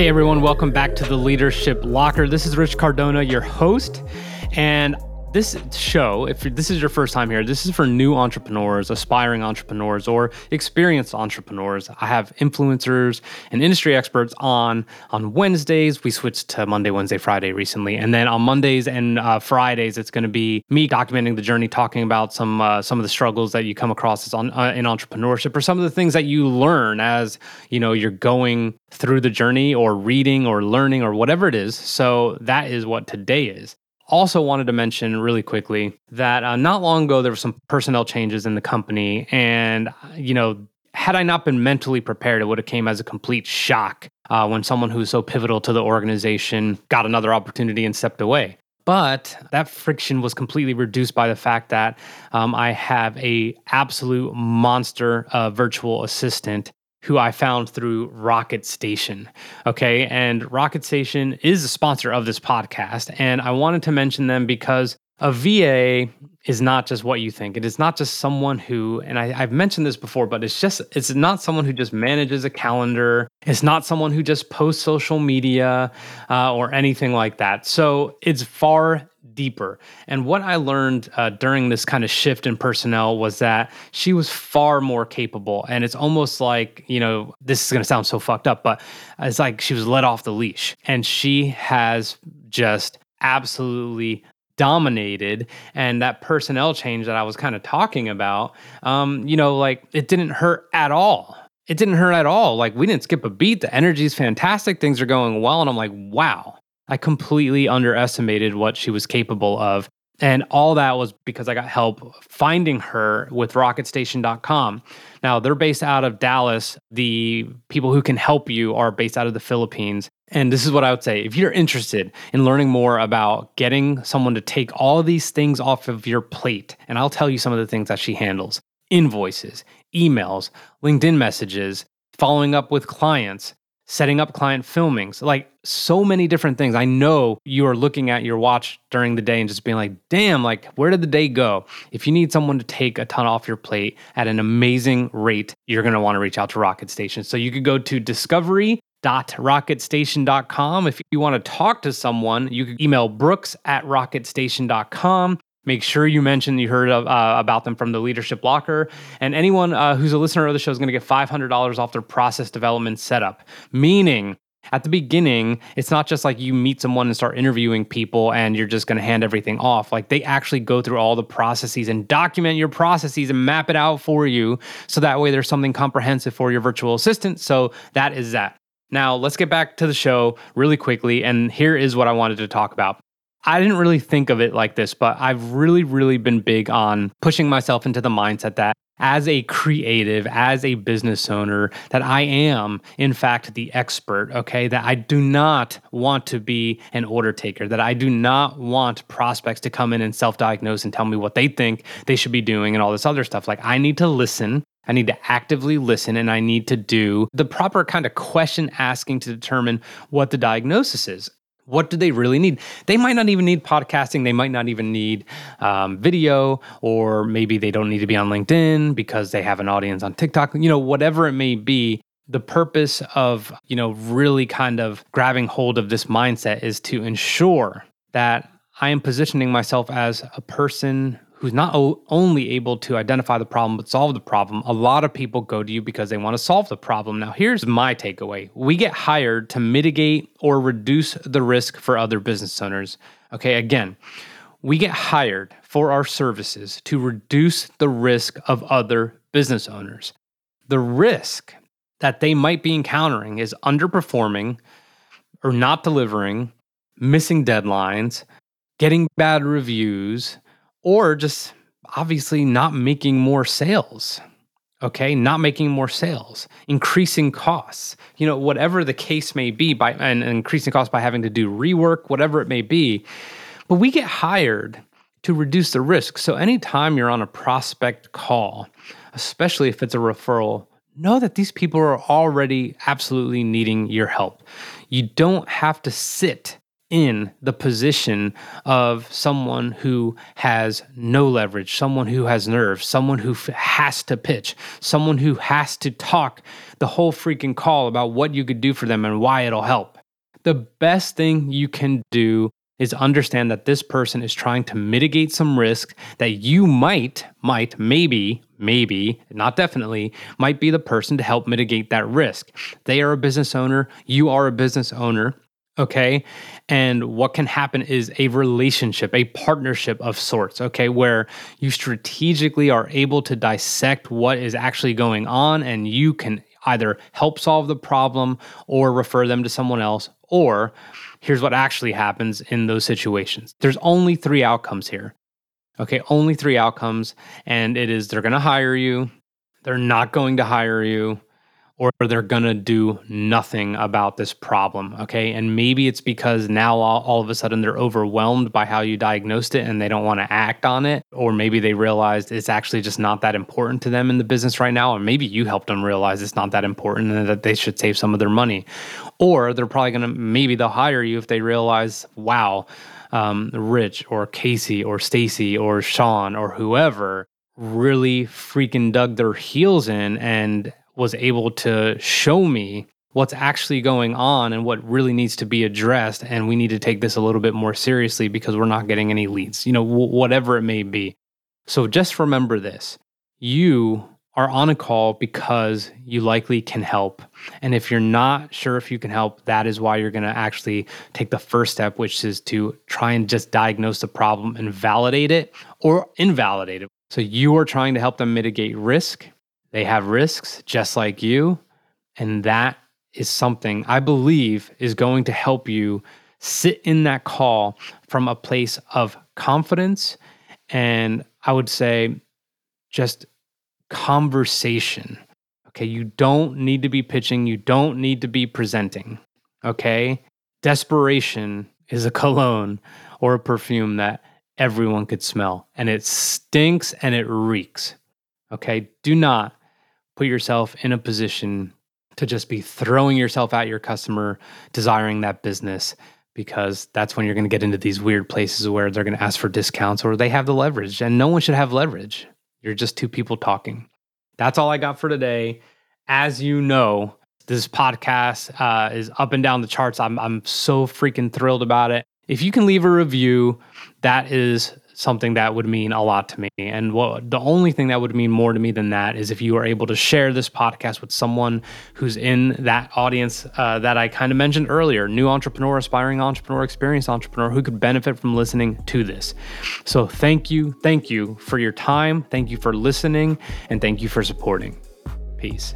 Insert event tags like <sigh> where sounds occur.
Hey everyone, welcome back to the Leadership Locker. This is Rich Cardona, your host, and this show, if this is your first time here, this is for new entrepreneurs, aspiring entrepreneurs, or experienced entrepreneurs. I have influencers and industry experts on on Wednesdays. We switched to Monday, Wednesday, Friday recently, and then on Mondays and uh, Fridays, it's going to be me documenting the journey, talking about some uh, some of the struggles that you come across as on, uh, in entrepreneurship, or some of the things that you learn as you know you're going through the journey, or reading, or learning, or whatever it is. So that is what today is. Also, wanted to mention really quickly that uh, not long ago there were some personnel changes in the company, and you know, had I not been mentally prepared, it would have came as a complete shock uh, when someone who's so pivotal to the organization got another opportunity and stepped away. But that friction was completely reduced by the fact that um, I have a absolute monster uh, virtual assistant who I found through Rocket Station. Okay. And Rocket Station is a sponsor of this podcast. And I wanted to mention them because a VA is not just what you think. It is not just someone who, and I, have mentioned this before, but it's just, it's not someone who just manages a calendar. It's not someone who just posts social media uh, or anything like that. So it's far deeper. And what I learned uh, during this kind of shift in personnel was that she was far more capable. And it's almost like, you know, this is going to sound so fucked up, but it's like she was let off the leash. And she has just absolutely dominated. And that personnel change that i was kind of talking about um, you know like it didn't hurt at all. It didn't hurt at all. Like we didn't skip a beat. The energy is fantastic. Things are going well. And i'm like wow I completely underestimated what she was capable of. And all that was because I got help finding her with rocketstation.com. Now, they're based out of Dallas. The people who can help you are based out of the Philippines. And this is what I would say if you're interested in learning more about getting someone to take all these things off of your plate, and I'll tell you some of the things that she handles invoices, emails, LinkedIn messages, following up with clients, setting up client filmings, like so many different things. I know you are looking at your watch during the day and just being like, damn, like, where did the day go? If you need someone to take a ton off your plate at an amazing rate, you're going to want to reach out to Rocket Station. So you could go to discovery.rocketstation.com. If you want to talk to someone, you can email brooks at rocketstation.com. Make sure you mention you heard of, uh, about them from the Leadership Locker. And anyone uh, who's a listener of the show is going to get $500 off their process development setup. Meaning, at the beginning, it's not just like you meet someone and start interviewing people and you're just going to hand everything off. Like they actually go through all the processes and document your processes and map it out for you. So that way there's something comprehensive for your virtual assistant. So that is that. Now, let's get back to the show really quickly. And here is what I wanted to talk about. I didn't really think of it like this, but I've really, really been big on pushing myself into the mindset that as a creative, as a business owner, that I am, in fact, the expert, okay? That I do not want to be an order taker, that I do not want prospects to come in and self diagnose and tell me what they think they should be doing and all this other stuff. Like, I need to listen. I need to actively listen and I need to do the proper kind of question asking to determine what the diagnosis is. What do they really need? They might not even need podcasting. They might not even need um, video, or maybe they don't need to be on LinkedIn because they have an audience on TikTok. You know, whatever it may be. The purpose of you know really kind of grabbing hold of this mindset is to ensure that I am positioning myself as a person who's not o- only able to identify the problem but solve the problem, a lot of people go to you because they want to solve the problem. Now, here's my takeaway we get hired to mitigate or reduce the risk for other business owners. Okay, again, we get hired for our services to reduce the risk of other business owners. The risk that they might be encountering is underperforming or not delivering, missing deadlines, getting bad reviews or just obviously not making more sales. Okay, not making more sales, increasing costs, you know, whatever the case may be, by and, increasing costs by having to do rework, whatever it may be. But we get hired to reduce the risk. So anytime you're on a prospect call, especially if it's a referral, know that these people are already absolutely needing your help. You don't have to sit in the position of someone who has no leverage, someone who has nerves, someone who f- has to pitch, someone who has to talk the whole freaking call about what you could do for them and why it'll help. The best thing you can do is understand that this person is trying to mitigate some risk that you might, might, maybe, maybe, not definitely, might be the person to help mitigate that risk. They are a business owner, you are a business owner. Okay. And what can happen is a relationship, a partnership of sorts, okay, where you strategically are able to dissect what is actually going on and you can either help solve the problem or refer them to someone else. Or here's what actually happens in those situations there's only three outcomes here. Okay, only three outcomes. And it is they're going to hire you, they're not going to hire you, or they're going to do nothing about this problem. Okay. And maybe it's because now all, all, of a sudden they're overwhelmed by how you diagnosed it and they don't want to act on it. Or maybe they realized it's actually just not that important to them in the business right now. Or maybe you helped them realize it's not that important and that they should save some of their money. Or they're probably going to, maybe they'll hire you if they realize, wow, um, Rich or Casey or Stacy or Sean or whoever really freaking dug their heels in and was able to show me what's actually going on and what really needs to be addressed and we need to take this a little bit more seriously because we're not getting any leads you know w- whatever it may be. So just remember this. You are on a call because you likely can help. And if you're not sure if you can help that is why you're going to actually take the first step which is to try and just diagnose the problem and validate it or invalidate it. So you are trying to help them mitigate risk they have risks just like you. And that is something I believe is going to help you sit in that call from a place of confidence and I would say just conversation. Okay. You don't need to be pitching, you don't need to be presenting. Okay. Desperation is a <laughs> cologne or a perfume that everyone could smell and it stinks and it reeks. Okay. Do not put yourself in a position to just be throwing yourself at your customer, desiring that business, because that's when you're going to get into these weird places where they're going to ask for discounts or they have the leverage, and no one should have leverage. You're just two people talking. That's all I got for today. As you know, this podcast uh, is up and down the charts. I'm I'm so freaking thrilled about it. If you can leave a review, that is something that would mean a lot to me. And what the only thing that would mean more to me than that is if you are able to share this podcast with someone who's in that audience uh, that I kind of mentioned earlier new entrepreneur, aspiring entrepreneur, experienced entrepreneur who could benefit from listening to this. So thank you. Thank you for your time. Thank you for listening. And thank you for supporting. Peace.